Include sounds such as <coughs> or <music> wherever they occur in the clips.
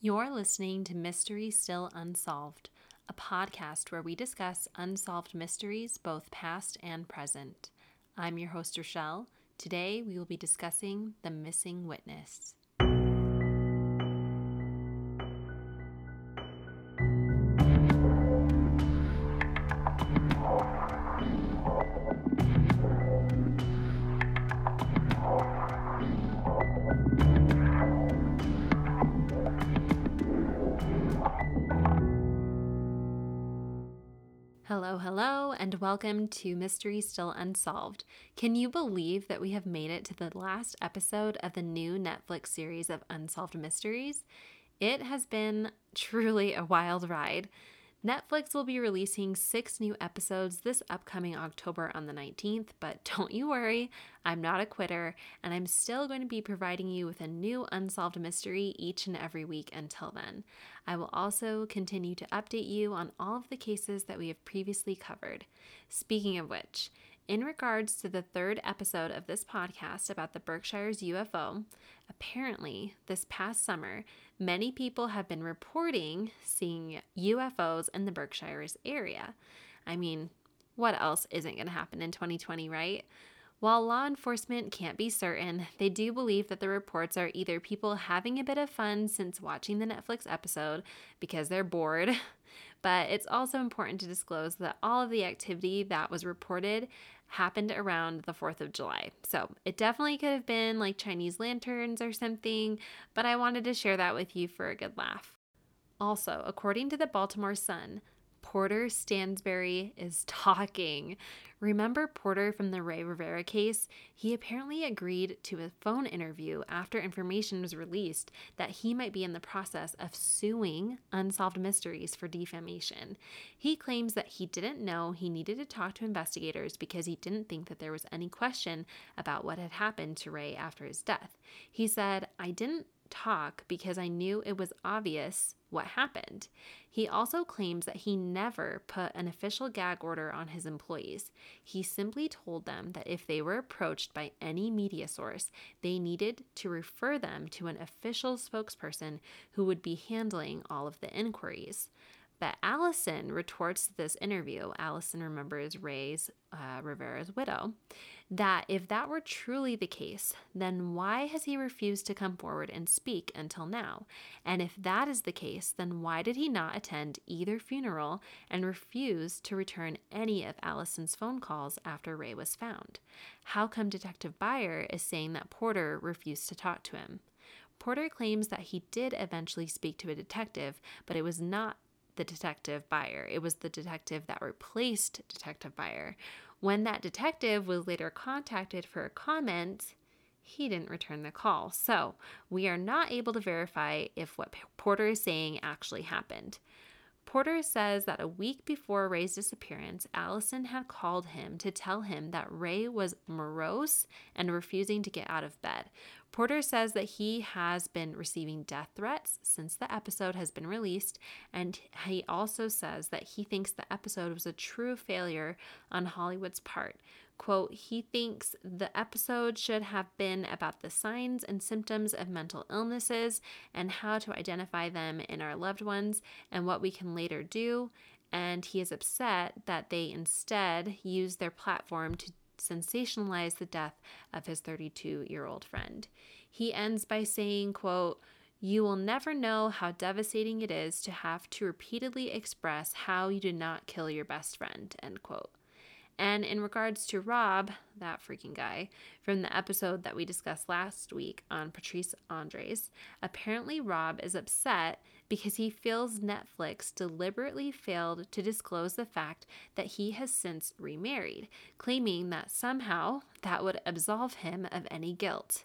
You're listening to Mystery Still Unsolved, a podcast where we discuss unsolved mysteries, both past and present. I'm your host, Rochelle. Today we will be discussing The Missing Witness. And welcome to Mystery Still Unsolved. Can you believe that we have made it to the last episode of the new Netflix series of Unsolved Mysteries? It has been <laughs> truly a wild ride. Netflix will be releasing six new episodes this upcoming October on the 19th, but <laughs> don't you worry, I'm not a quitter, and I'm still going to be providing you with a new unsolved mystery each and every week until then. I will also continue to update you on all of the cases that we have previously covered. Speaking of which, in regards to the third episode of this podcast about the Berkshire's UFO, apparently this past summer, many people have been reporting seeing UFOs in the Berkshires area. I mean, what else isn't going to happen in 2020, right? While law enforcement can't be certain, they do believe that the reports are either people having a bit of fun since watching the Netflix episode because they're bored, <laughs> but it's also important to disclose that all of the activity that was reported happened around the 4th of July. So it definitely could have been like Chinese lanterns or something, but I wanted to share that with you for a good laugh. Also, according to the Baltimore Sun, Porter Stansberry is talking. Remember Porter from the Ray Rivera case? He apparently agreed to a phone interview after information was released that he might be in the process of suing Unsolved Mysteries for defamation. He claims that he didn't know he needed to talk to investigators because he didn't think that there was any question about what had happened to Ray after his death. He said, I didn't talk because I knew it was obvious what happened. He also claims that he never put an official gag order on his employees. He simply told them that if they were approached by any media source, they needed to refer them to an official spokesperson who would be handling all of the inquiries. But Allison retorts to this interview. Allison remembers Ray's uh, Rivera's widow. That if that were truly the case, then why has he refused to come forward and speak until now? And if that is the case, then why did he not attend either funeral and refuse to return any of Allison's phone calls after Ray was found? How come Detective Byer is saying that Porter refused to talk to him? Porter claims that he did eventually speak to a detective, but it was not the detective Byer. It was the detective that replaced Detective Byer. When that detective was later contacted for a comment, he didn't return the call. So we are not able to verify if what Porter is saying actually happened. Porter says that a week before Ray's disappearance, Allison had called him to tell him that Ray was morose and refusing to get out of bed. Porter says that he has been receiving death threats since the episode has been released, and he also says that he thinks the episode was a true failure on Hollywood's part, Quote, he thinks the episode should have been about the signs and symptoms of mental illnesses and how to identify them in our loved ones and what we can later do. And he is upset that they instead use their platform to sensationalize the death of his 32 year old friend. He ends by saying, quote, you will never know how devastating it is to have to repeatedly express how you did not kill your best friend, end quote. And in regards to Rob, that freaking guy, from the episode that we discussed last week on Patrice Endres, apparently Rob is upset because he feels Netflix deliberately failed to disclose the fact that he has since remarried, claiming that somehow that would absolve him of any guilt.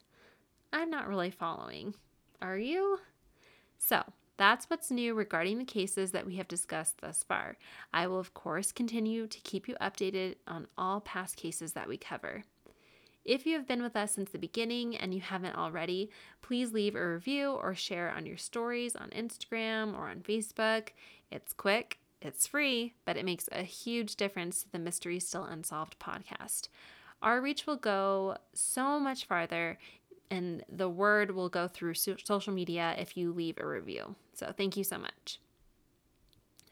I'm not really following. Are you? So, that's what's new regarding the cases that we have discussed thus far. I will, of course, continue to keep you updated on all past cases that we cover. If you have been with us since the beginning and you haven't already, please leave a review or share on your stories on Instagram or on Facebook. It's quick, it's free, but it makes a huge difference to the Mystery Still Unsolved podcast. Our reach will go so much farther and the word will go through so- social media if you leave a review. So thank you so much.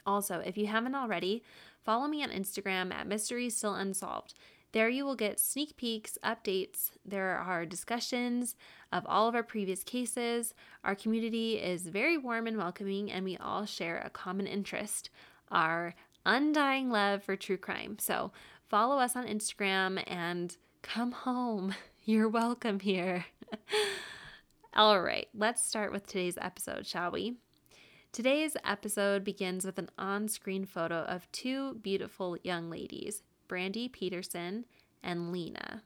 Also, if you haven't already, follow me on Instagram at Mysteries Still Unsolved. There you will get sneak peeks, updates. There are discussions of all of our previous cases. Our community is very warm and welcoming, and we all share a common interest our undying love for true crime. So follow us on Instagram and come home. <laughs> You're welcome here. <laughs> all right, let's start with today's episode, shall we? Today's episode begins with an on screen photo of two beautiful young ladies Brandy Peterson and Lena.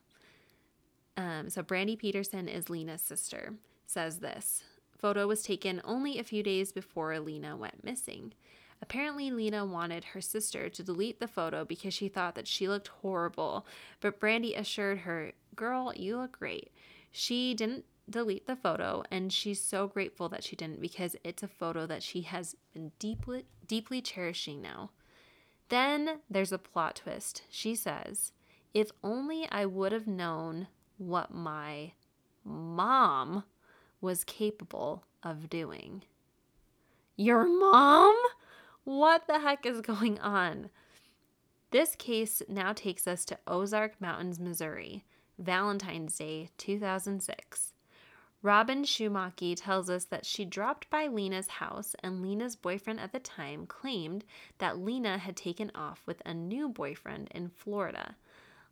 Um, so, Brandy Peterson is Lena's sister, says this. Photo was taken only a few days before Lena went missing. Apparently, Lena wanted her sister to delete the photo because she thought that she looked horrible, but Brandy assured her, Girl, you look great. She didn't delete the photo, and she's so grateful that she didn't because it's a photo that she has been deeply, deeply cherishing now. Then there's a plot twist. She says, If only I would have known what my mom was capable of doing. Your mom? What the heck is going on? This case now takes us to Ozark Mountains, Missouri, Valentine's Day 2006. Robin Schumaki tells us that she dropped by Lena's house, and Lena's boyfriend at the time claimed that Lena had taken off with a new boyfriend in Florida.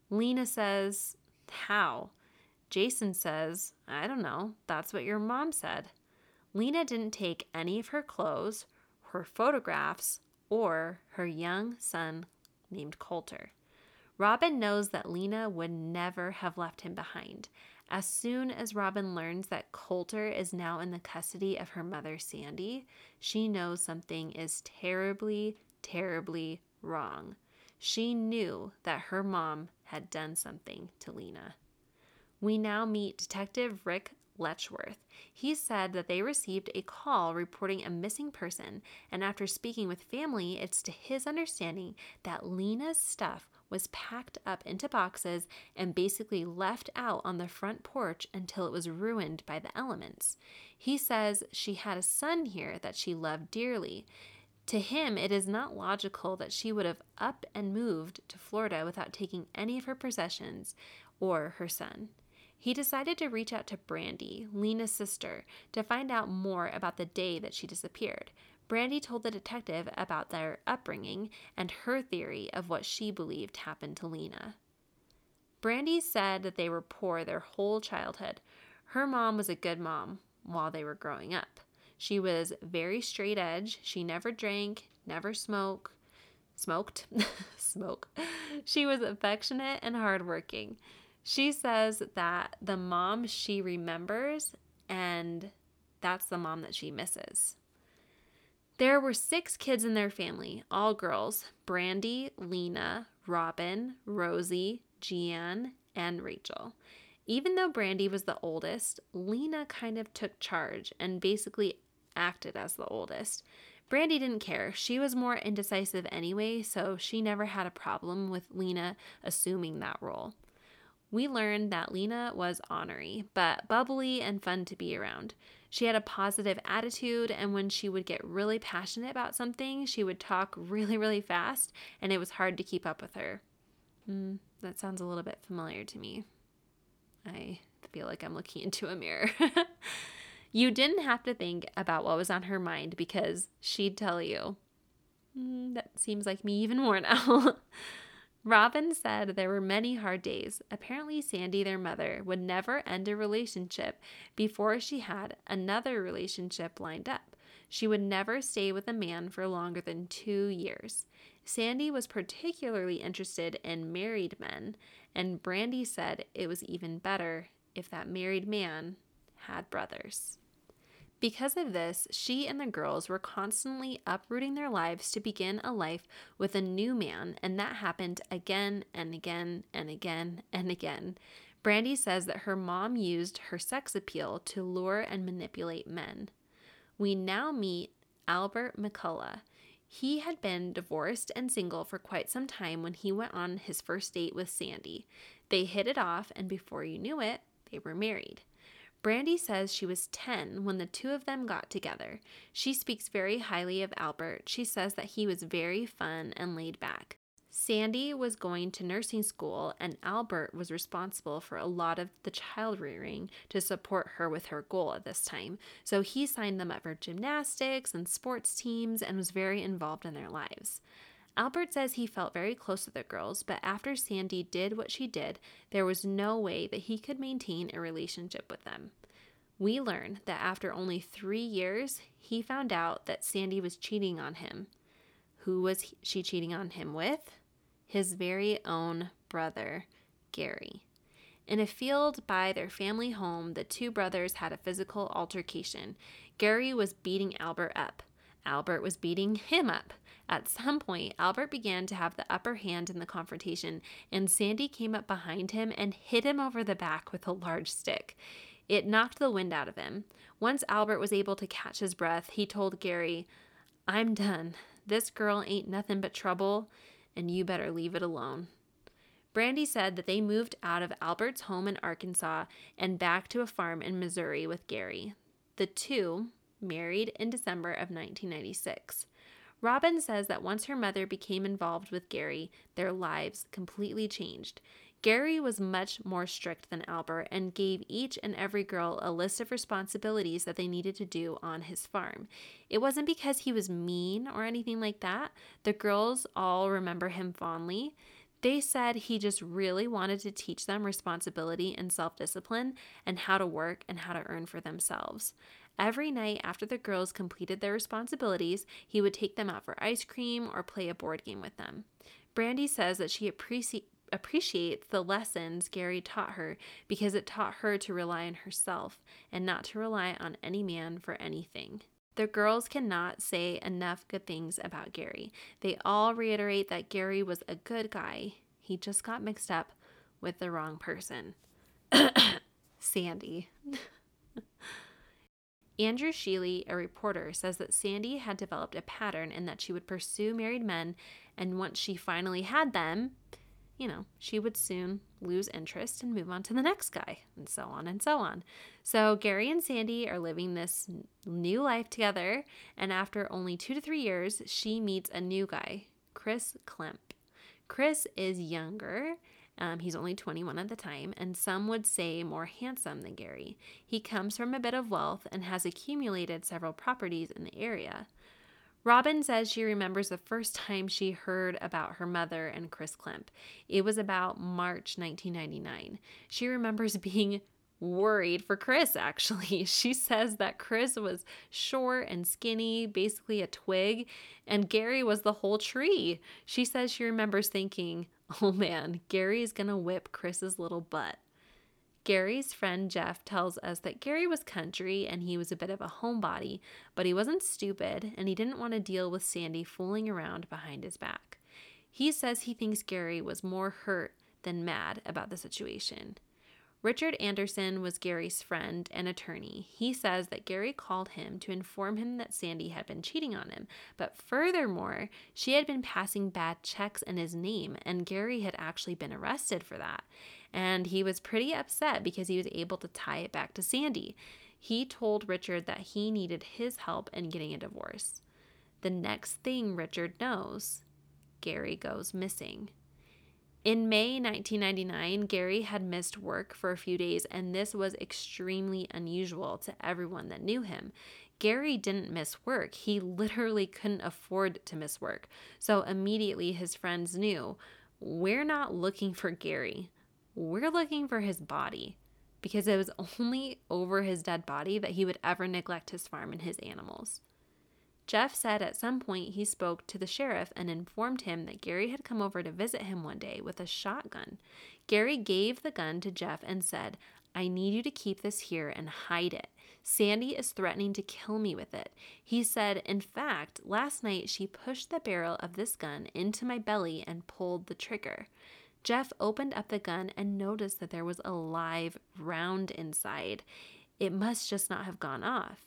Lena says, How? Jason says, I don't know. That's what your mom said. Lena didn't take any of her clothes, her photographs, or her young son named Colton. Robin knows that Lena would never have left him behind, as soon as Robin learns that Colton is now in the custody of her mother, Sandy, she knows something is terribly, terribly wrong. She knew that her mom had done something to Lena. We now meet Detective Rick Letchworth. He said that they received a call reporting a missing person, and after speaking with family, it's to his understanding that Lena's stuff was packed up into boxes and basically left out on the front porch until it was ruined by the elements. He says she had a son here that she loved dearly. To him, it is not logical that she would have up and moved to Florida without taking any of her possessions or her son. He decided to reach out to Brandy, Lena's sister, to find out more about the day that she disappeared. Brandy told the detective about their upbringing and her theory of what she believed happened to Lena. Brandy said that they were poor their whole childhood. Her mom was a good mom while they were growing up. She was very straight edge. She never drank, never smoked, smoked, <laughs> smoke. She was affectionate and hardworking. She says that the mom she remembers and that's the mom that she misses. There were six kids in their family, all girls Brandy, Lena, Robin, Rosie, Jeanne, and Rachel. Even though Brandy was the oldest, Lena kind of took charge and basically acted as the oldest. Brandy didn't care. She was more indecisive anyway, so she never had a problem with Lena assuming that role. We learned that Lena was ornery, but bubbly and fun to be around. She had a positive attitude, and when she would get really passionate about something, she would talk <laughs> really, really fast, and it was hard to keep up with her. Mm, that sounds a little bit familiar to me. I feel like I'm looking <laughs> into a mirror. <laughs> you didn't have to think about what was on her mind because she'd tell you. Mm, that seems like me even more now. Robin said there were many hard days. Apparently, Sandy, their mother, would never end a relationship before she had another relationship lined up. She would never stay with a man for longer than two years. Sandy was particularly interested in married men, and Brandy said it was even better if that married man had brothers. Because of this, she and the girls were constantly uprooting their lives to begin a life with a new man, and that happened again and again and again and again. Brandy says that her mom used her sex appeal to lure and manipulate men. We now meet Albert McCullough. He had been divorced and single for quite some time when he went on his first date with Sandy. They hit it off, and before you knew it, they were married. Brandy says she was 10 when the two of them got together. She speaks very highly of Albert. She says that he was very fun and laid back. Sandy was going to nursing school, and Albert was responsible for a lot of the child rearing to support her with her goal at this time. So he signed them up for gymnastics and sports teams and was very involved in their lives. Albert says he felt very close to the girls, but after Sandy did what she did, there was no way that he could maintain a relationship with them. We learn that after only three years, he found out that Sandy was cheating on him. Who was she cheating on him with? his very own brother, Gary. In a field by their family home, the two brothers had a physical altercation. Gary was beating Albert up. Albert was beating him up. At some point, Albert began to have the upper hand in the confrontation, and Sandy came up behind him and hit him over the back with a large stick. It knocked the wind out of him. Once Albert was able to catch his breath, he told Gary, I'm done. This girl ain't nothing but trouble and you better leave it alone. Brandy said that they moved out of Albert's home in Arkansas and back to a farm in Missouri with Gary. The two married in December of 1996. Robin says that once her mother became involved with Gary, their lives completely changed. Gary was much more strict than Albert and gave each and every girl a list of responsibilities that they needed to do on his farm. It wasn't because he was mean or anything like that. The girls all remember him fondly. They said he just really wanted to teach them responsibility and self discipline and how to work and how to earn for themselves. Every night after the girls completed their responsibilities, he would take them out for ice cream or play a board game with them. Brandy says that she appreciates appreciates the lessons Gary taught her because it taught her to rely on herself and not to rely on any man for anything. The girls cannot say enough good things about Gary. They all reiterate that Gary was a good guy. He just got mixed up with the wrong person. <coughs> Sandy. <laughs> Andrew Sheely, a reporter, says that Sandy had developed a pattern in that she would pursue married men, and once she finally had them, you know, she would soon lose interest and move on to the next guy, and so on and so on. So, Gary and Sandy are living this new life together, and after only two to three years, she meets a new guy, Chris Klemp. Chris is younger. Um, he's only 21 at the time, and some would say more handsome than Gary. He comes from a bit of wealth and has accumulated several properties in the area. Robin says she remembers the first time she heard about her mother and Chris Klemp. It was about March 1999. She remembers <laughs> being worried for Chris, actually. <laughs> She says that Chris was short and skinny, basically a twig, and Gary was the whole tree. She says she remembers thinking, <laughs> oh man, Gary's gonna whip Chris's little butt. Gary's friend Jeff tells us that Gary was country and he was a bit of a homebody, but he wasn't stupid and he didn't want to deal with Sandy fooling around behind his back. He says he thinks Gary was more hurt than mad about the situation. Richard Anderson was Gary's friend and attorney. He says that Gary called him to inform him that Sandy had been cheating on him, but furthermore, she had been passing bad checks in his name, and Gary had actually been arrested for that. And he was pretty upset because he was able to tie it back to Sandy. He told Richard that he needed his help in getting a divorce. The next thing Richard knows, Gary goes missing. In May 1999, Gary had missed work for a few days, and this was extremely unusual to everyone that knew him. Gary didn't miss work. He literally couldn't afford to miss work. So immediately his friends knew we're not looking for Gary we're looking for his body because it was only over his dead body that he would ever neglect his farm and his animals. Jeff said at some point he spoke to the sheriff and informed him that Gary had come over to visit him one day with a shotgun. Gary gave the gun to Jeff and said, I need you to keep this here and hide it. Sandy is threatening to kill me with it. He said, In fact, last night she pushed the barrel of this gun into my belly and pulled the trigger. Jeff opened up the gun and noticed that there was a live round inside. It must just not have gone off.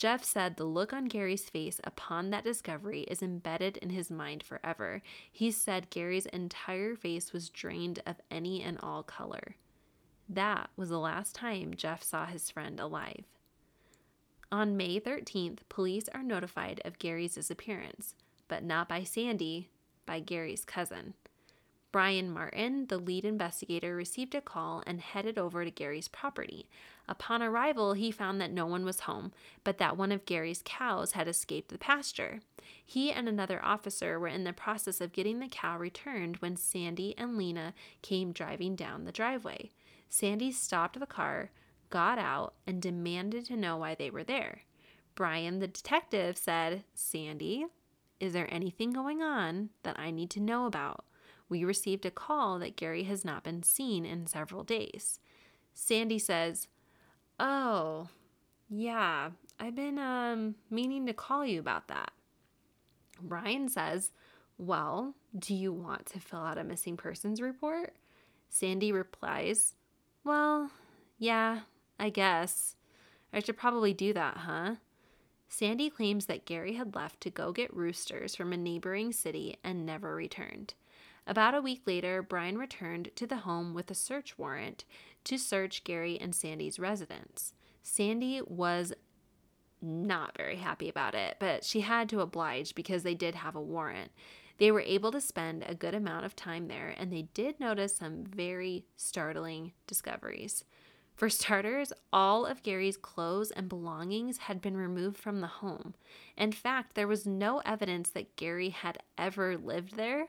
Jeff said the look on Gary's face upon that discovery is embedded in his mind forever. He said Gary's entire face was drained of any and all color. That was the last time Jeff saw his friend alive. On May 13th, police are notified of Gary's disappearance, but not by Sandy, by Gary's cousin. Brian Martin, the lead investigator, received a call and headed over to Gary's property. Upon arrival, he found that no one was home, but that one of Gary's cows had escaped the pasture. He and another officer were in the process of getting the cow returned when Sandy and Lena came driving down the driveway. Sandy stopped the car, got out, and demanded to know why they were there. Brian, the detective, said, Sandy, is there anything going on that I need to know about? We received a call that Gary has not been seen in several days. Sandy says, Oh, yeah, I've been um, meaning to call you about that. Brian says, Well, do you want to fill out a missing persons report? Sandy replies, Well, yeah, I guess. I should probably do that, huh? Sandy claims that Gary had left to go get roosters from a neighboring city and never returned. About a week later, Brian returned to the home with a search warrant to search Gary and Sandy's residence. Sandy was not very happy about it, but she had to oblige because they did have a warrant. They were able to spend a good amount of time there, and they did notice some very startling discoveries. For starters, all of Gary's clothes and belongings had been removed from the home. In fact, there was no evidence that Gary had ever lived there.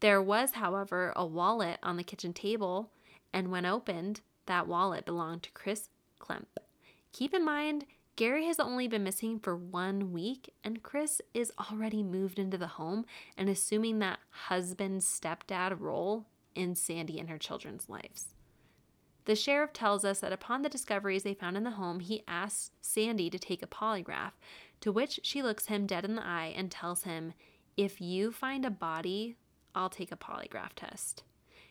There was, however, a wallet on the kitchen table, and when opened, that wallet belonged to Chris Klemp. Keep in mind, Gary has only been missing for one week, and Chris is already moved into the home and assuming that husband stepdad role in Sandy and her children's lives. The sheriff tells us that upon the discoveries they found in the home, he asks Sandy to take a polygraph, to which she looks him dead in the eye and tells him, If you find a body I'll take a polygraph test.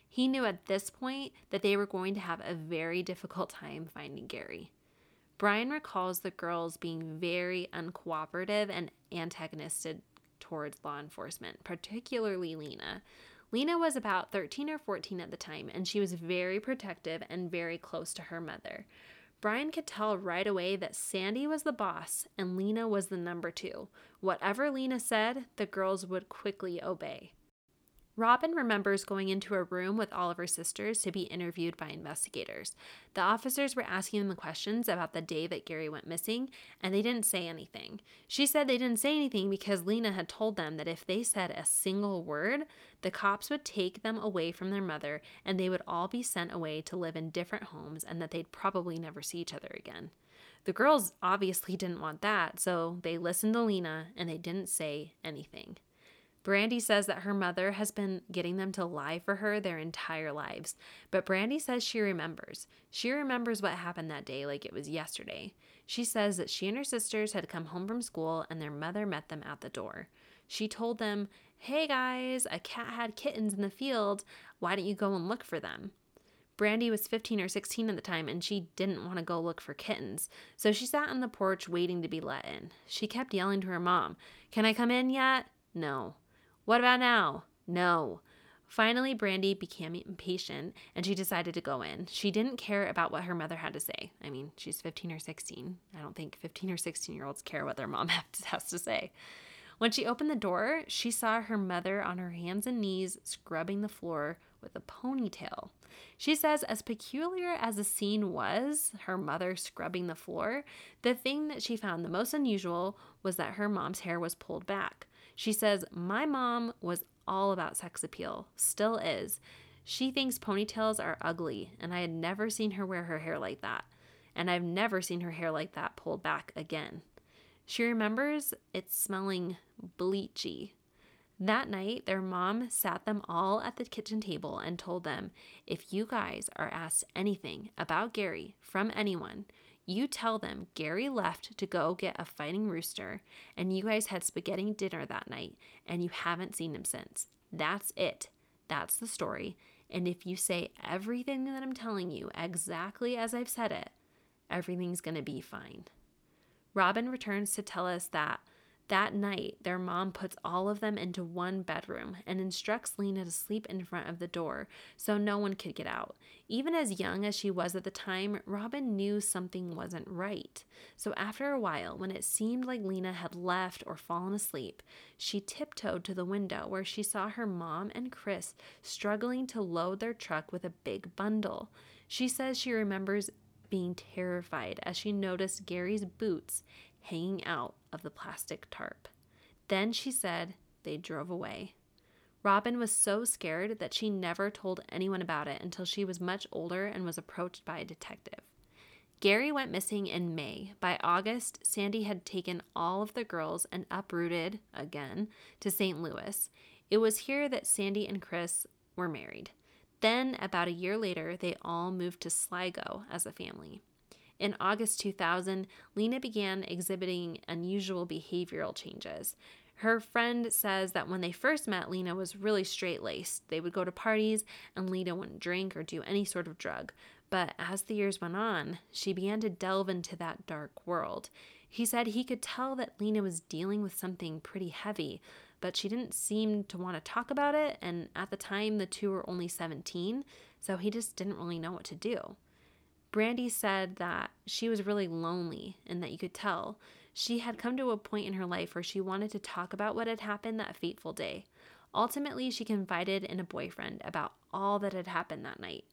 He knew at this point that they were going to have a very difficult time finding Gary. Brian recalls the girls being very uncooperative and antagonistic towards law enforcement, particularly Lena. Lena was about 13 or 14 at the time, and she was very protective and very close to her mother. Brian could tell right away that Sandy was the boss and Lena was the number two. Whatever Lena said, the girls would quickly obey. Robin remembers going into a room with all of her sisters to be interviewed by investigators. The officers were asking them questions about the day that Gary went missing, and they didn't say anything. She said they didn't say anything because Lena had told them that if they said a single word, the cops would take them away from their mother and they would all be sent away to live in different homes and that they'd probably never see each other again. The girls obviously didn't want that, so they listened to Lena and they didn't say anything. Brandy says that her mother has been getting them to lie for her their entire lives, but Brandy says she remembers. She remembers what happened that day like it was yesterday. She says that she and her sisters had come home from school and their mother met them at the door. She told them, Hey guys, a cat had kittens in the field. Why don't you go and look for them? Brandy was 15 or 16 at the time and she didn't want to go look for kittens. So she sat on the porch waiting to be let in. She kept yelling to her mom, Can I come in yet? No. What about now? No. Finally, Brandy became impatient and she decided to go in. She didn't care about what her mother had to say. I mean, she's 15 or 16. I don't think 15 or 16 year olds care what their mom <laughs> has to say. When she opened the door, she saw her mother on her hands and knees scrubbing the floor with a ponytail. She says, as peculiar as the scene was, her mother scrubbing the floor, the thing that she found the most unusual was that her mom's hair was pulled back. She says, My mom was all about sex appeal, still is. She thinks ponytails are ugly, and I had never seen her wear her hair like that. And I've never seen her hair like that pulled back again. She remembers it smelling bleachy. That night, their mom sat them all at the kitchen table and told them if you guys are asked anything about Gary from anyone, you tell them Gary left to go get a fighting rooster and you guys had spaghetti dinner that night and you haven't seen him since. That's it. That's the story. And if you say everything that I'm telling you exactly as I've said it, everything's going to be fine. Robin returns to tell us that That night, their mom puts all of them into one bedroom and instructs Lena to sleep in front of the door so no one could get out. Even as young as she was at the time, Robin knew something wasn't right. So after a while, when it seemed like Lena had left or fallen asleep, she tiptoed to the window where she saw her mom and Chris struggling to load their truck with a big bundle. She says she remembers being terrified as she noticed Gary's boots hanging out of the plastic tarp. Then she said they drove away. Robin was so scared that she never told anyone about it until she was much older and was approached by a detective. Gary went missing in May. By August, Sandy had taken all of the girls and uprooted, again, to St. Louis. It was here that Sandy and Chris were married. Then, about a year later, they all moved to Sligo as a family. In August 2000, Lena began exhibiting unusual behavioral changes. Her friend says that when they first met, Lena was really straight laced. They would go to parties, and Lena wouldn't drink or do any sort of drug. But as the years went on, she began to delve into that dark world. He said he could tell that Lena was dealing with something pretty heavy, but she didn't seem to want to talk about it. And at the time, the two were only 17, so he just didn't really know what to do. Brandy said that she was really lonely and that you could tell. She had come to a point in her life where she wanted to talk about what had happened that fateful day. Ultimately, she confided in a boyfriend about all that had happened that night.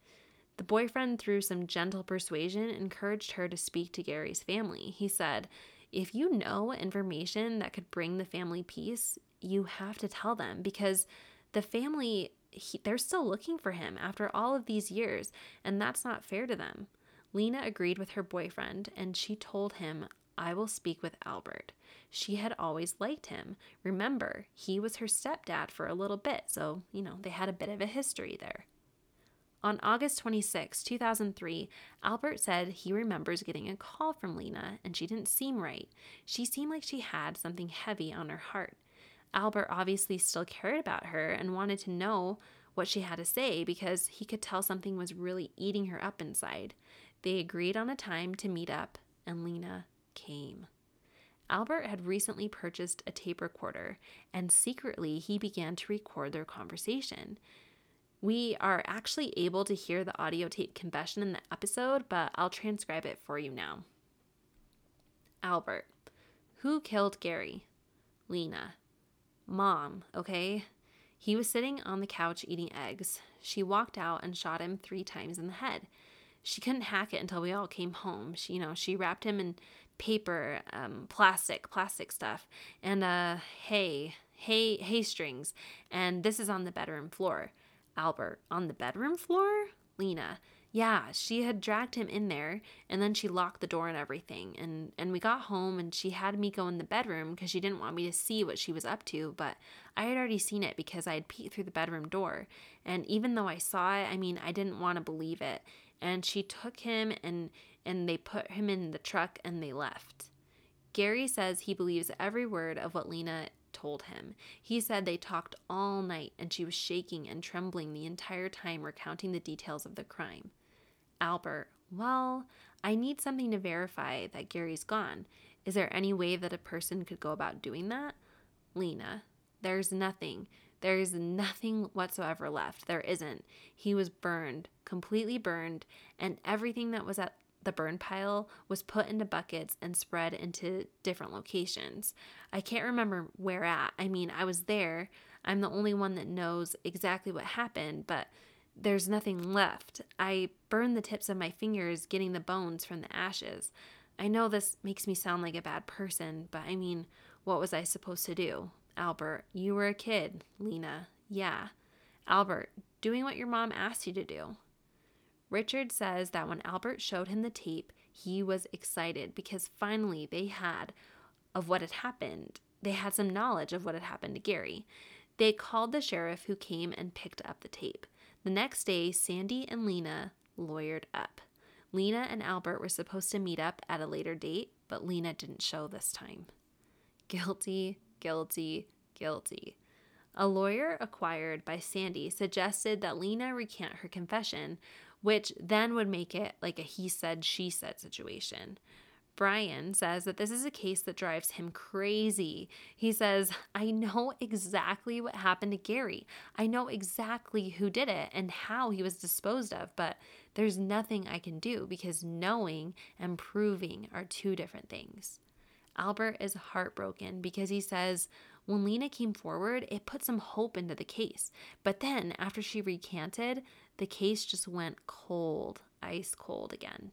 The boyfriend, through some gentle persuasion, encouraged her to speak to Gary's family. He said, If you know information that could bring the family peace, you have to tell them because the family, he, they're still looking for him after all of these years, and that's not fair to them. Lena agreed with her boyfriend and she told him, I will speak with Albert. She had always liked him. Remember, he was her stepdad for a little bit, so, you know, they had a bit of a history there. On August 26, 2003, Albert said he remembers getting a call from Lena and she didn't seem right. She seemed like she had something heavy on her heart. Albert obviously still cared about her and wanted to know what she had to say because he could tell something was really eating her up inside. They agreed on a time to meet up, and Lena came. Albert had recently purchased a tape recorder, and secretly he began to record their conversation. We are actually able to hear the audio tape confession in the episode, but I'll transcribe it for you now. Albert, who killed Gary? Lena. Mom, okay? He was sitting on the couch eating eggs. She walked out and shot him three times in the head she couldn't hack it until we all came home. She, you know, she wrapped him in paper, um, plastic, plastic stuff, and uh, hay, hay, hay strings. And this is on the bedroom floor. Albert, on the bedroom floor? Lena, yeah, she had dragged him in there and then she locked the door and everything. And and we got home and she had me go in the bedroom because she didn't want me to see what she was up to, but I had already seen it because I had peeked through the bedroom door. And even though I saw it, I mean, I didn't want to believe it and she took him and and they put him in the truck and they left. Gary says he believes every word of what Lena told him. He said they talked all night and she was shaking and trembling the entire time recounting the details of the crime. Albert, well, I need something to verify that Gary's gone. Is there any way that a person could go about doing that? Lena, there's nothing. There's nothing whatsoever left. There isn't. He was burned, completely burned, and everything that was at the burn pile was put into buckets and spread into different locations. I can't remember where at. I mean, I was there. I'm the only one that knows exactly what happened, but there's nothing left. I burned the tips of my fingers getting the bones from the ashes. I know this makes me sound like a bad person, but I mean, what was I supposed to do? Albert, you were a kid. Lena, yeah. Albert, doing what your mom asked you to do. Richard says that when Albert showed him the tape, he was excited because finally they had of what had happened. They had some knowledge of what had happened to Gary. They called the sheriff who came and picked up the tape. The next day, Sandy and Lena lawyered up. Lena and Albert were supposed to meet up at a later date, but Lena didn't show this time. Guilty guilty, guilty. A lawyer acquired by Sandy suggested that Lena recant her confession, which then would make it like a he said, she said situation. Brian says that this is a case that drives him crazy. He says, I know exactly what happened to Gary. I know exactly who did it and how he was disposed of, but there's nothing I can do because knowing and proving are two different things. Albert is heartbroken because he says, when Lena came forward, it put some hope into the case. But then, after she recanted, the case just went cold, ice cold again.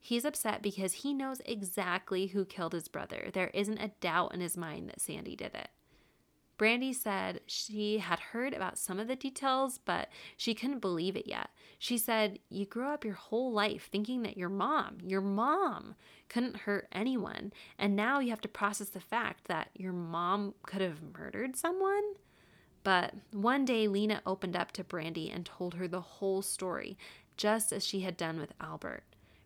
He's upset because he knows exactly who killed his brother. There isn't a doubt in his mind that Sandy did it. Brandy said she had heard about some of the details, but she couldn't believe it yet. She said, You grew up your whole life thinking that your mom, your mom, couldn't hurt anyone. And now you have to process the fact that your mom could have murdered someone? But one day, Lena opened up to Brandy and told her the whole story, just as she had done with Albert.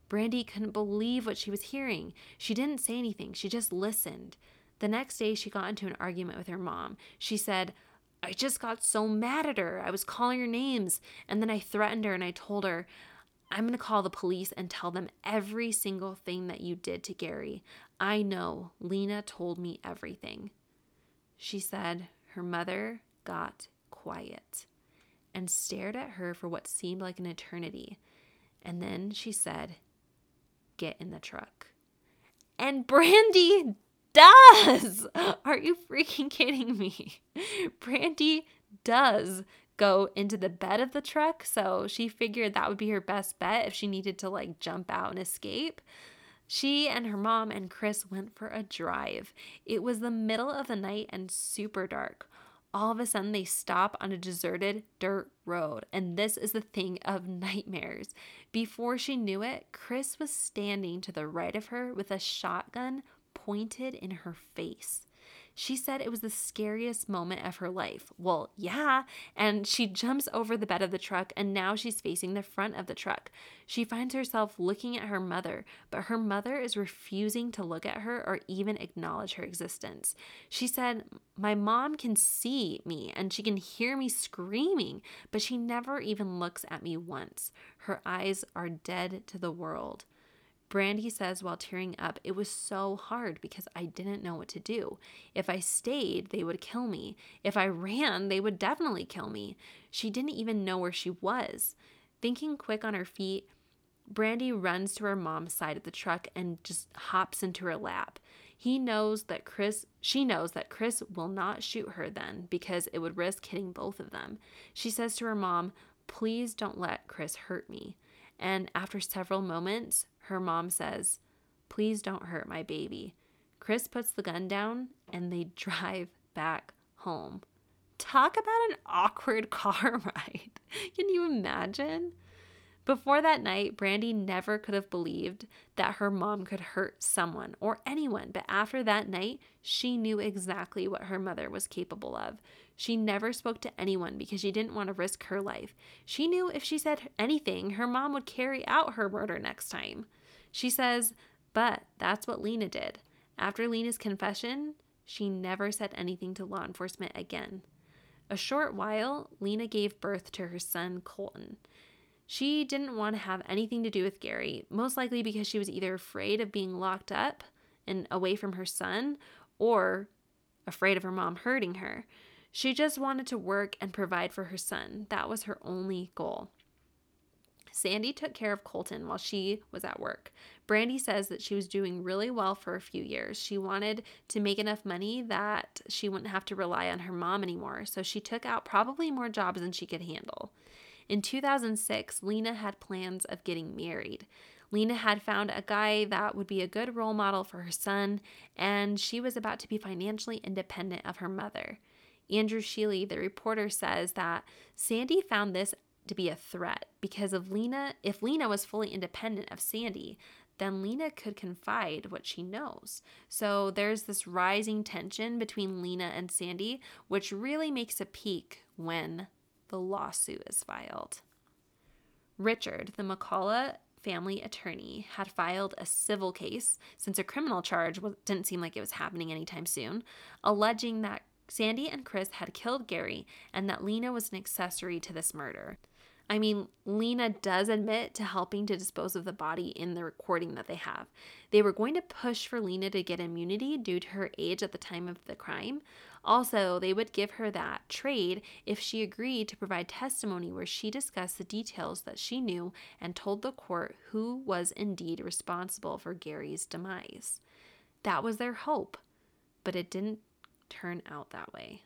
Brandy couldn't believe what she was hearing. She didn't say anything, she just listened. The next day, she got into an argument with her mom. She said, I just got so mad at her. I was calling her names. And then I threatened her and I told her, I'm going to call the police and tell them every single thing that you did to Gary. I know. Lena told me everything. She said her mother got quiet and stared at her for what seemed like an eternity. And then she said, get in the truck. And Brandy does. <laughs> Are you freaking kidding me? <laughs> Brandy does go into the bed of the truck. So she figured that would be her best bet if she needed to like jump out and escape. She and her mom and Chris went for a drive. It was the middle of the night and super dark all of a sudden they stop on a deserted dirt road. And this is the thing of <laughs> nightmares. Before she knew it, Chris was standing to the right of her with a shotgun pointed in her face. She said it was the scariest moment of her life. Well, yeah. And she jumps over the bed of the truck and now she's facing the front of the truck. She finds herself looking at her mother, but her mother is refusing to look at her or even acknowledge her existence. She said, My mom can see me and she can hear me screaming, but she never even looks at me once. Her eyes are dead to the world. Brandy says while tearing up, It was so hard because I didn't know what to do. If I stayed, they would kill me. If I ran, they would definitely kill me. She didn't even know where she was. Thinking quick on her feet, Brandy runs to her mom's side of the truck and just hops into her lap. He knows that Chris, she knows that Chris will not shoot her then because it would risk hitting both of them. She says to her mom, Please don't let Chris hurt me. And after several moments, her mom says, Please don't hurt my baby. Chris puts the gun down and they <laughs> drive back home. Talk about an awkward <laughs> car ride. Can you imagine? Before that night, Brandy never could have believed that her mom could hurt someone or anyone, but after that night, she knew exactly what her mother was capable of. She never spoke to anyone because she didn't want to risk her life. She knew if she said anything, her mom would carry out her murder next time. She says, but that's what Lena did. After Lena's confession, she never said anything to law enforcement again. A short while, Lena gave birth to her son, Colton. She didn't want to have anything to do with Gary, most likely because she was either afraid of being locked up and away from her son or afraid of her mom hurting her. She just wanted to work and provide for her son. That was her only goal. Sandy took care of Colton while she was at work. Brandy says that she was doing really well for a few years. She wanted to make enough money that she wouldn't have to rely on her mom anymore, so she took out probably more jobs than she could handle. In 2006, Lena had plans of getting married. Lena had found a guy that would be a good role model for her son, and she was about to be financially independent of her mother. Andrew Sheely, the reporter, says that Sandy found this to be a threat because of Lena, if Lena was fully independent of Sandy, then Lena could confide what she knows. So there's this rising tension between Lena and Sandy, which really makes a peak when the lawsuit is filed. Richard, the McCullough family attorney, had filed a civil case since a criminal charge didn't seem like it was happening anytime soon, alleging that Sandy and Chris had killed Gary and that Lena was an accessory to this murder. I mean, Lena does admit to helping to dispose of the body in the recording that they have. They were going to push for Lena to get immunity due to her age at the time of the crime. Also, they would give her that trade if she agreed to provide testimony where she discussed the details that she knew and told the court who was indeed responsible for Gary's demise. That was their hope, but it didn't turn out that way.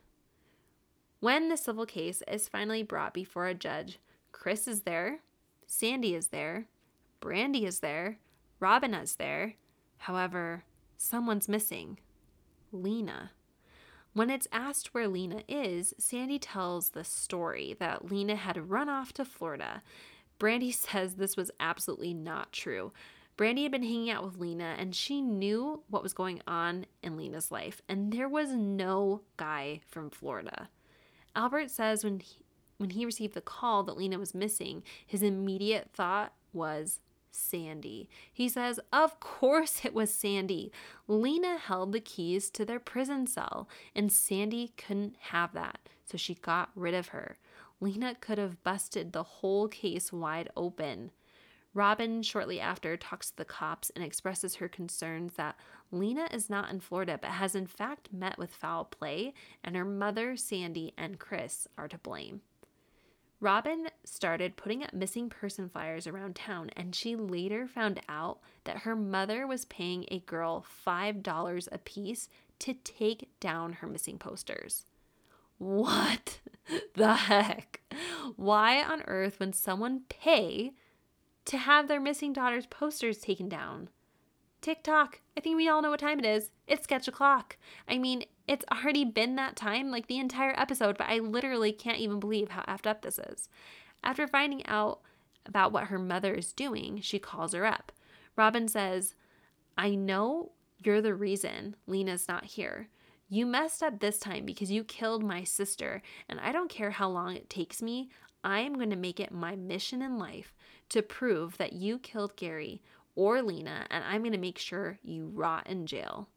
When the civil case is finally brought before a judge, Chris is there, Sandy is there, Brandy is there, Robin is there. However, someone's missing Lena. When it's asked where Lena is, Sandy tells the story that Lena had run off to Florida. Brandy <laughs> says this was absolutely not true. Brandy had been hanging out with Lena and she knew what was going on in Lena's life, and there was no guy from Florida. Albert says when he, when he received the call that Lena was missing, his immediate thought was Sandy. He says, Of course it was Sandy. Lena held the keys to their prison cell, and Sandy couldn't have that, so she got rid of her. Lena could have busted the whole case wide open. Robin, shortly after, talks to the cops and expresses her concerns that Lena is not in Florida but has in fact met with foul play, and her mother, Sandy, and Chris are to blame. Robin started putting up missing person flyers around town, and she later found out that her mother was paying a girl $5 a piece to take down her missing posters. What <laughs> the heck? Why on earth would someone pay to have their missing daughter's posters taken down? TikTok. I think we all know what time it is. It's sketch o'clock. I mean, it's already been that time, like the entire episode, but I literally can't even believe how effed up this is. After finding out about what her mother is doing, she calls her up. Robin says, I know you're the reason Lena's not here. You messed up this time because you killed my sister, and I don't care how long it takes me. I am going to make it my mission in life to prove that you killed Gary or Lena, and I'm going to make sure you rot in jail.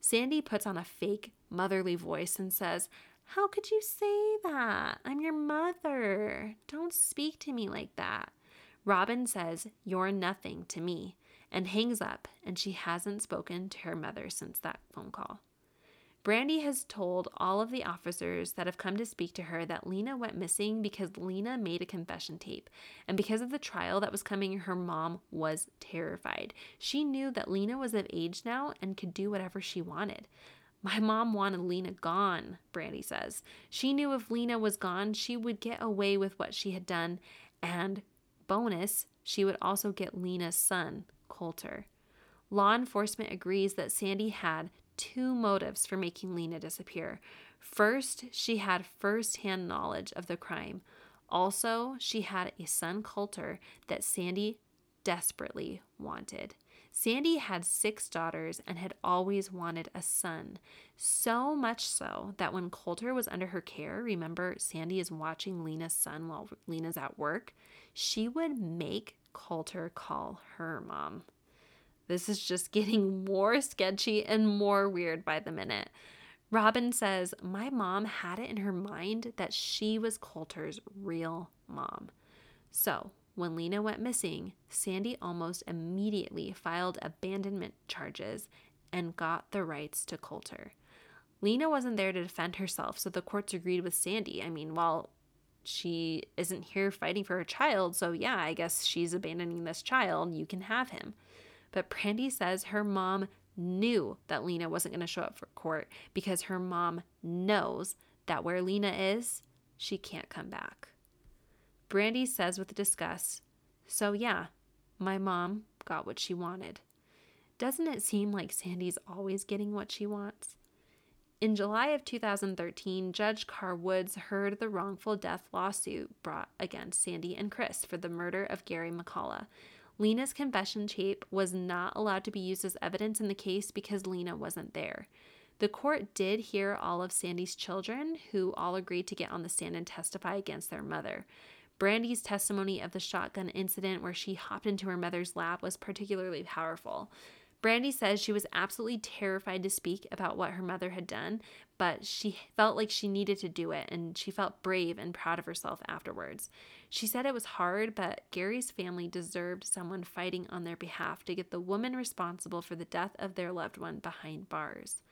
Sandy puts on a fake motherly voice and says, How could you say that? I'm your mother. Don't speak to me like that. Robin says, You're nothing to me, and hangs up, and she hasn't spoken to her mother since that phone call. Brandy has told all of the officers that have come to speak to her that Lena went missing because Lena made a confession tape. And because of the trial that was coming, her mom was terrified. She knew that Lena was of age now and could do whatever she wanted. My mom wanted Lena gone, Brandy says. She knew if Lena was gone, she would get away with what she had done. And bonus, she would also get Lena's son, Colter. Law enforcement agrees that Sandy had two motives for making Lena disappear. First, she had first hand knowledge of the crime. Also, she had a son, Colter, that Sandy desperately wanted. Sandy had six daughters and had always wanted a son. So much so that when Colter was under her care, remember, Sandy is watching Lena's son while Lena's at work, she would make Colter call her mom. This is just getting <laughs> more sketchy and more weird by the minute. Robin says, My mom had it in her mind that she was Colter's real mom. So, when Lena went missing, Sandy almost immediately filed abandonment charges and got the rights to Colter. Lena wasn't there to defend herself, so the courts agreed with Sandy. I mean, while she isn't here fighting for her child, so yeah, I guess she's abandoning this child, you can have him. But Brandy says her mom knew that Lena wasn't going to show up for court because her mom knows that where Lena is, she can't come back. Brandy says with disgust, So yeah, my mom got what she wanted. Doesn't it seem like Sandy's always getting what she wants? In July of 2013, Judge Carr Woods heard the wrongful death lawsuit brought against Sandy and Chris for the murder of Gary McCullough, Lena's confession tape was not allowed to be used as evidence in the case because Lena wasn't there. The court did hear all of Sandy's children, who all agreed to get on the stand and testify against their mother. Brandy's testimony of the shotgun incident where she hopped into her mother's lap was particularly powerful. Brandy says she was absolutely terrified to speak about what her mother had done, but she felt like she needed to do it and she felt brave and proud of herself afterwards. She said it was hard, but Gary's family deserved someone fighting on their behalf to get the woman responsible for the death of their loved one behind bars.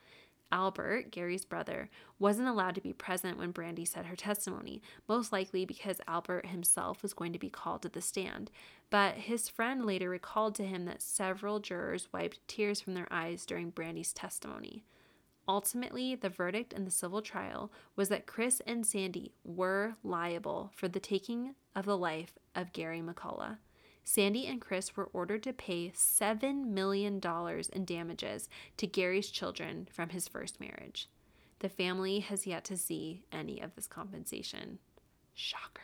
Albert, Gary's brother, wasn't allowed to be present when Brandy said her testimony, most likely because Albert himself was going to be called to the stand. But his friend later recalled to him that several jurors wiped tears from their eyes during Brandy's testimony. Ultimately, the verdict in the civil trial was that Chris and Sandy were liable for the taking of the life of Gary McCullough. Sandy and Chris were ordered to pay $7 million in damages to Gary's children from his first marriage. The family has yet to see any of this compensation. Shocker.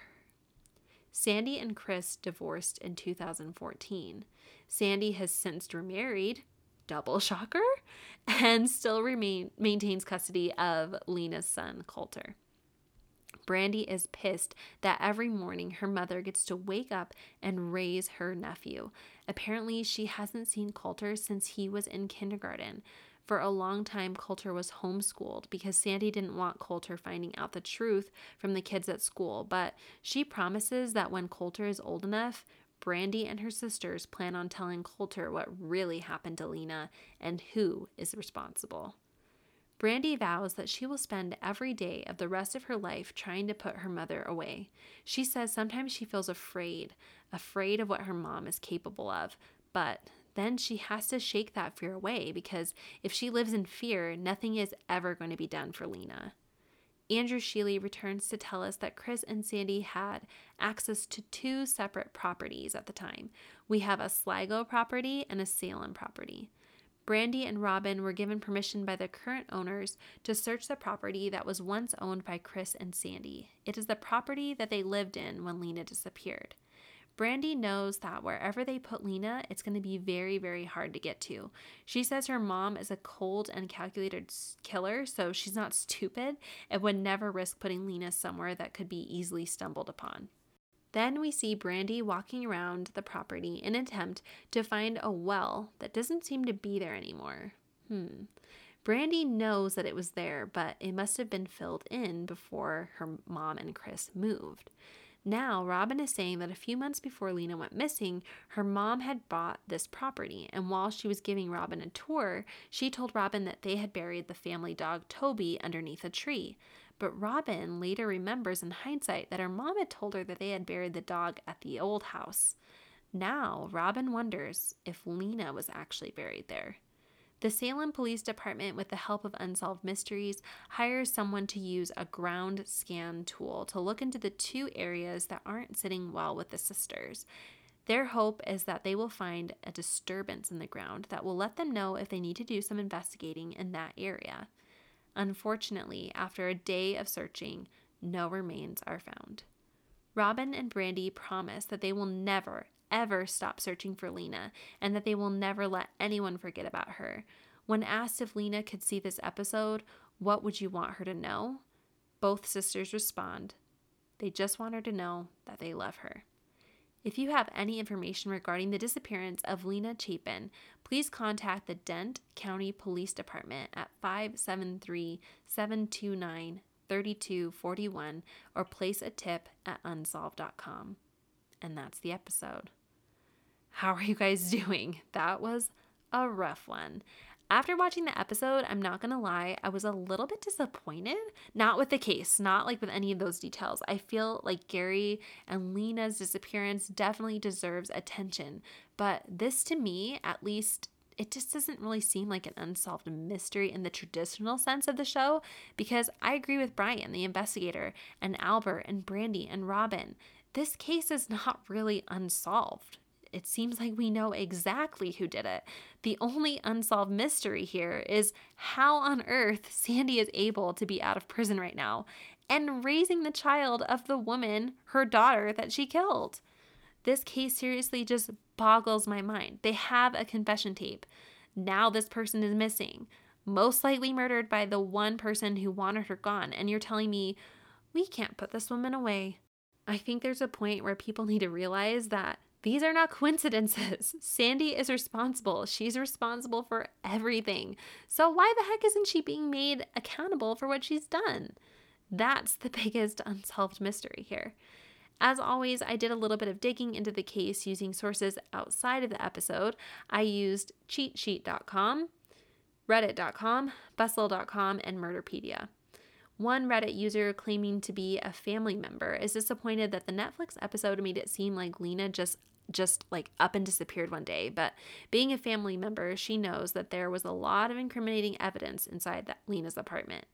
Sandy and Chris divorced in 2014. Sandy has since remarried, double shocker, <laughs> and still remain, maintains custody of Lena's son, Colter. Brandy is pissed that every morning her mother gets to wake up and raise her nephew. Apparently, she hasn't seen Coulter since he was in kindergarten. For a long time, Coulter was homeschooled because Sandy didn't want Coulter finding out the truth from the kids at school. But she promises that when Coulter is old enough, Brandy and her sisters plan on telling Coulter what really happened to Lena and who is responsible. Brandy vows that she will spend every day of the rest of her life trying to put her mother away. She says sometimes she feels afraid, afraid of what her mom is capable of, but then she has to shake that fear away because if she lives in fear, nothing is ever going to be done for Lena. Andrew Sheely returns to tell us that Chris and Sandy had access to two separate properties at the time. We have a Sligo property and a Salem property. Brandy and Robin were given permission by the current owners to search the property that was once owned by Chris and Sandy. It is the property that they lived in when Lena disappeared. Brandy knows that wherever they put Lena, it's going to be very, very hard to get to. She says her mom is a cold and calculated killer, so she's not <laughs> stupid and would never risk putting Lena somewhere that could be easily stumbled upon. Then we see Brandy walking around the property in attempt to find a well that doesn't seem to be there anymore. Hmm. Brandy knows that it was there, but it must have been filled in before her mom and Chris moved. Now, Robin is saying that a few months before Lena went missing, her mom had bought this property, and while she was giving Robin a tour, she told Robin that they had buried the family dog Toby underneath a tree. But Robin later remembers in hindsight that her mom had told her that they had buried the dog at the old house. Now, Robin wonders if Lena was actually buried there. The Salem Police Department, with the help of Unsolved Mysteries, hires someone to use a ground scan tool to look into the two areas that aren't sitting well with the sisters. Their hope is that they will find a disturbance in the ground that will let them know if they need to do some investigating in that area. Unfortunately, after a day of searching, no remains are found. Robin and Brandy promise that they will never, ever stop searching for Lena and that they will never let anyone forget about her. When asked if Lena could see this episode, what would you want her to know? Both sisters respond they just want her to know that they love her. If you have any information regarding the disappearance of Lena Chapin, please contact the Dent County Police Department at 573 729 3241 or place a tip at unsolved.com. And that's the episode. How are you guys <laughs> doing? That was a rough one. After watching the episode, I'm not gonna lie, I was a little bit disappointed. Not with the case, not like with any of those details. I feel like Gary and Lena's disappearance definitely deserves attention. But this to me, at least, it just doesn't really seem like an unsolved mystery in the traditional sense of the show because I agree with Brian, the investigator, and Albert and Brandy and Robin. This case is <laughs> not really unsolved it seems like we know exactly who did it. The only unsolved mystery here is how on earth Sandy is able to be out of prison right now and raising the child of the woman, her daughter, that she killed. This case seriously just boggles my mind. They have a confession tape. Now this person is missing, most likely murdered by the one person who wanted her gone. And you're telling me we can't put this woman away. I think there's a point where people need to realize that These are not coincidences. <laughs> Sandy is responsible. She's responsible for everything. So, why the heck isn't she being made accountable for what she's done? That's the <laughs> biggest unsolved mystery here. As always, I did a little bit of digging into the case using sources outside of the episode. I used cheatsheet.com, reddit.com, bustle.com, and murderpedia. One Reddit user claiming to be a family member is disappointed that the Netflix episode made it seem like Lena just just like up and disappeared one day, but being a family member, she knows that there was a lot of incriminating evidence inside Lena's apartment.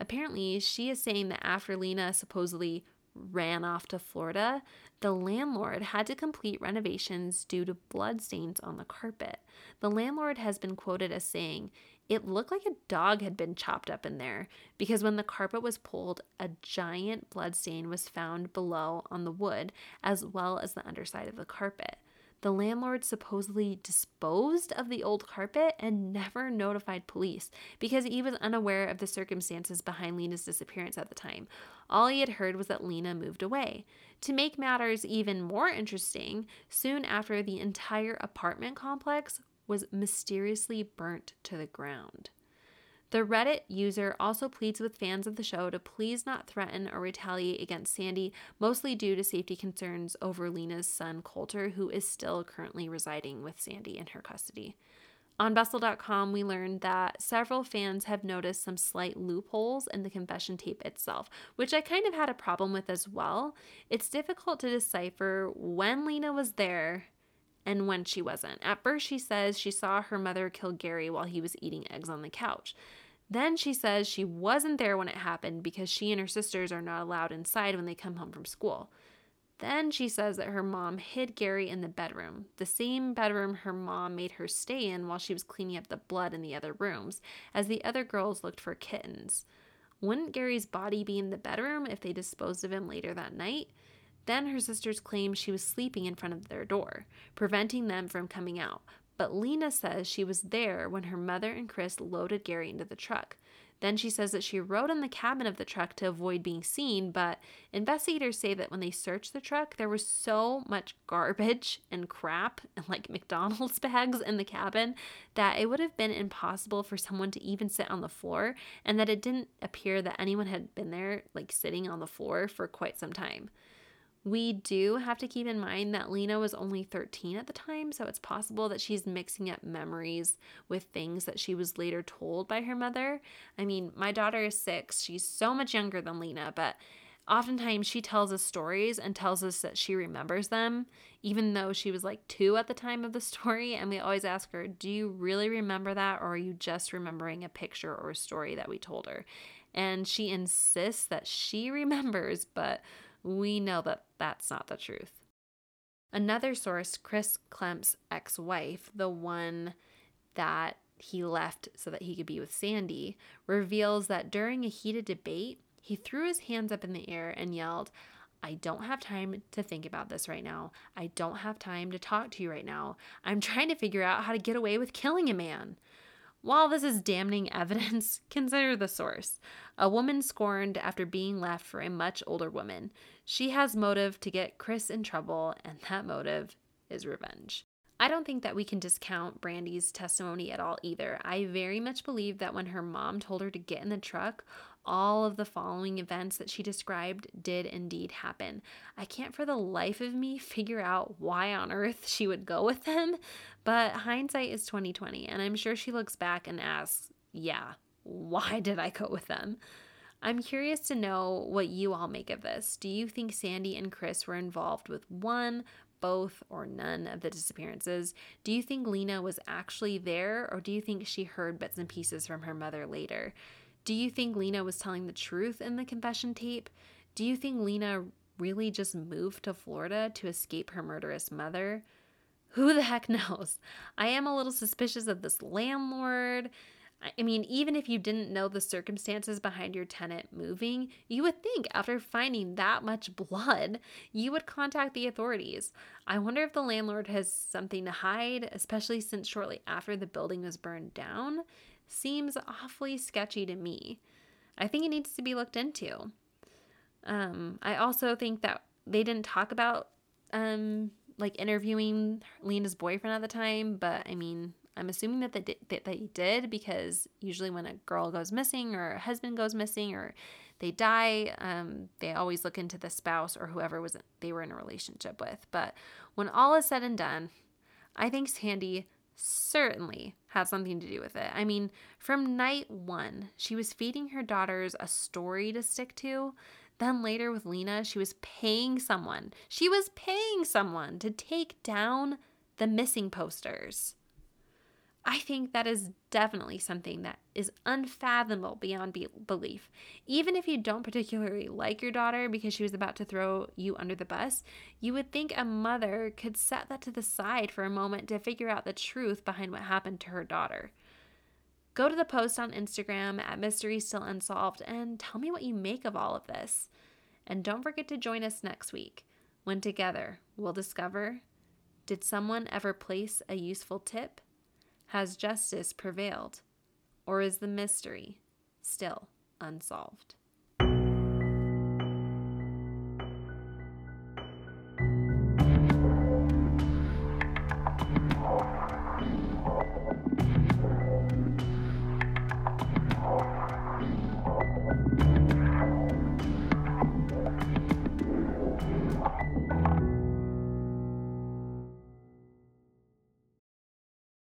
Apparently, she is saying that after Lena supposedly ran off to Florida, the landlord had to complete renovations due to bloodstains on the carpet. The landlord has been quoted as saying, It looked like a dog had been chopped up in there because when the carpet was pulled, a giant bloodstain was found below on the wood as well as the underside of the carpet. The landlord supposedly disposed of the old carpet and never notified police because he was unaware of the circumstances behind Lena's disappearance at the time. All he had heard was that Lena moved away. To make matters even more interesting, soon after the entire apartment complex was mysteriously burnt to the ground. The Reddit user also pleads with fans of the show to please not threaten or retaliate against Sandy, mostly due to safety concerns over Lena's son Coulter, who is still currently residing with Sandy in her custody. On Bustle.com, we learned that several fans have noticed some slight loopholes in the confession tape itself, which I kind of had a problem with as well. It's difficult to decipher when Lena was there and when she wasn't. At first, she says she saw her mother kill Gary while he was eating eggs on the couch. Then she says she wasn't there when it happened because she and her sisters are not allowed inside when they come home from school. Then she says that her mom hid Gary in the bedroom, the same bedroom her mom made her stay in while she was cleaning up the blood in the other rooms, as the other girls looked for kittens. Wouldn't Gary's body be in the bedroom if they disposed of him later that night? Then her sisters claim she was sleeping in front of their door, preventing them from coming out, but Lena says she was there when her mother and Chris loaded Gary into the truck. Then she says that she rode in the cabin of the truck to avoid being seen, but investigators say that when they searched the truck, there was so much garbage <laughs> and crap and <laughs> like McDonald's <laughs> bags in the cabin that it would have been impossible for someone to even sit on the floor, and that it didn't appear that anyone had been there, like sitting on the floor for quite some time. We do have to keep in mind that Lena was only 13 at the time, so it's possible that she's mixing up memories with things that she was later told by her mother. I mean, my daughter is six, she's so much younger than Lena, but oftentimes she tells us stories and tells us that she remembers them, even though she was like two at the time of the story. And we always ask her, Do you really remember that, or are you just remembering a picture or a story that we told her? And she insists that she <laughs> remembers, but we know that that's not the truth. Another source, Chris Klemp's ex wife, the one that he left so that he could be with Sandy, reveals that during a heated debate, he threw his hands up in the air and yelled, I don't have time to think about this right now. I don't have time to talk to you right now. I'm trying to figure out how to get away with killing a man. While this is damning <laughs> evidence, consider the source. A woman scorned after being left for a much older woman. She has motive to get Chris in trouble, and that motive is revenge. I don't think that we can discount Brandy's testimony at all either. I very much believe that when her mom told her to get in the truck, all of the following events that she described did indeed happen. I can't for the life of me <laughs> figure out why on earth she would go with them, but hindsight is 2020 and I'm sure she looks back and asks, "Yeah, why did I go with them?" I'm curious to know what you all make of this. Do you think Sandy and Chris were involved with one, both, or none of the disappearances? Do you think Lena was actually there, or do you think she heard bits and pieces from her mother later? Do you think Lena was telling the truth in the confession tape? Do you think Lena really just moved to Florida to escape her murderous mother? Who the heck <laughs> knows? I am a little suspicious of this landlord. I mean, even if you didn't know the circumstances behind your tenant moving, you would think after finding that much blood, you would contact the authorities. I wonder if the landlord has something to hide, especially since shortly after the building was burned down seems awfully sketchy to me. I think it needs to be looked into. Um, I also think that they didn't talk about um, like interviewing Lena's boyfriend at the time, but I mean, I'm assuming that they did, that they did because usually when a girl goes missing or a husband goes missing or they die, um, they always look into the spouse or whoever was they were in a relationship with. But when all is said and done, I think Sandy certainly had something to do with it. I mean, from night one, she was feeding her daughters a story to stick to. Then later with Lena, she was paying someone. She was paying someone to take down the missing posters. I think that is definitely something that is unfathomable beyond be- belief. Even if you don't particularly like your daughter because she was about to throw you under the bus, you would think a mother could set that to the side for a moment to figure out the truth behind what happened to her daughter. Go to the post on Instagram at Mystery Still Unsolved and tell me what you make of all of this. And don't forget to join us next week when together we'll discover did someone ever place a useful tip? Has justice prevailed? Or is the mystery still unsolved?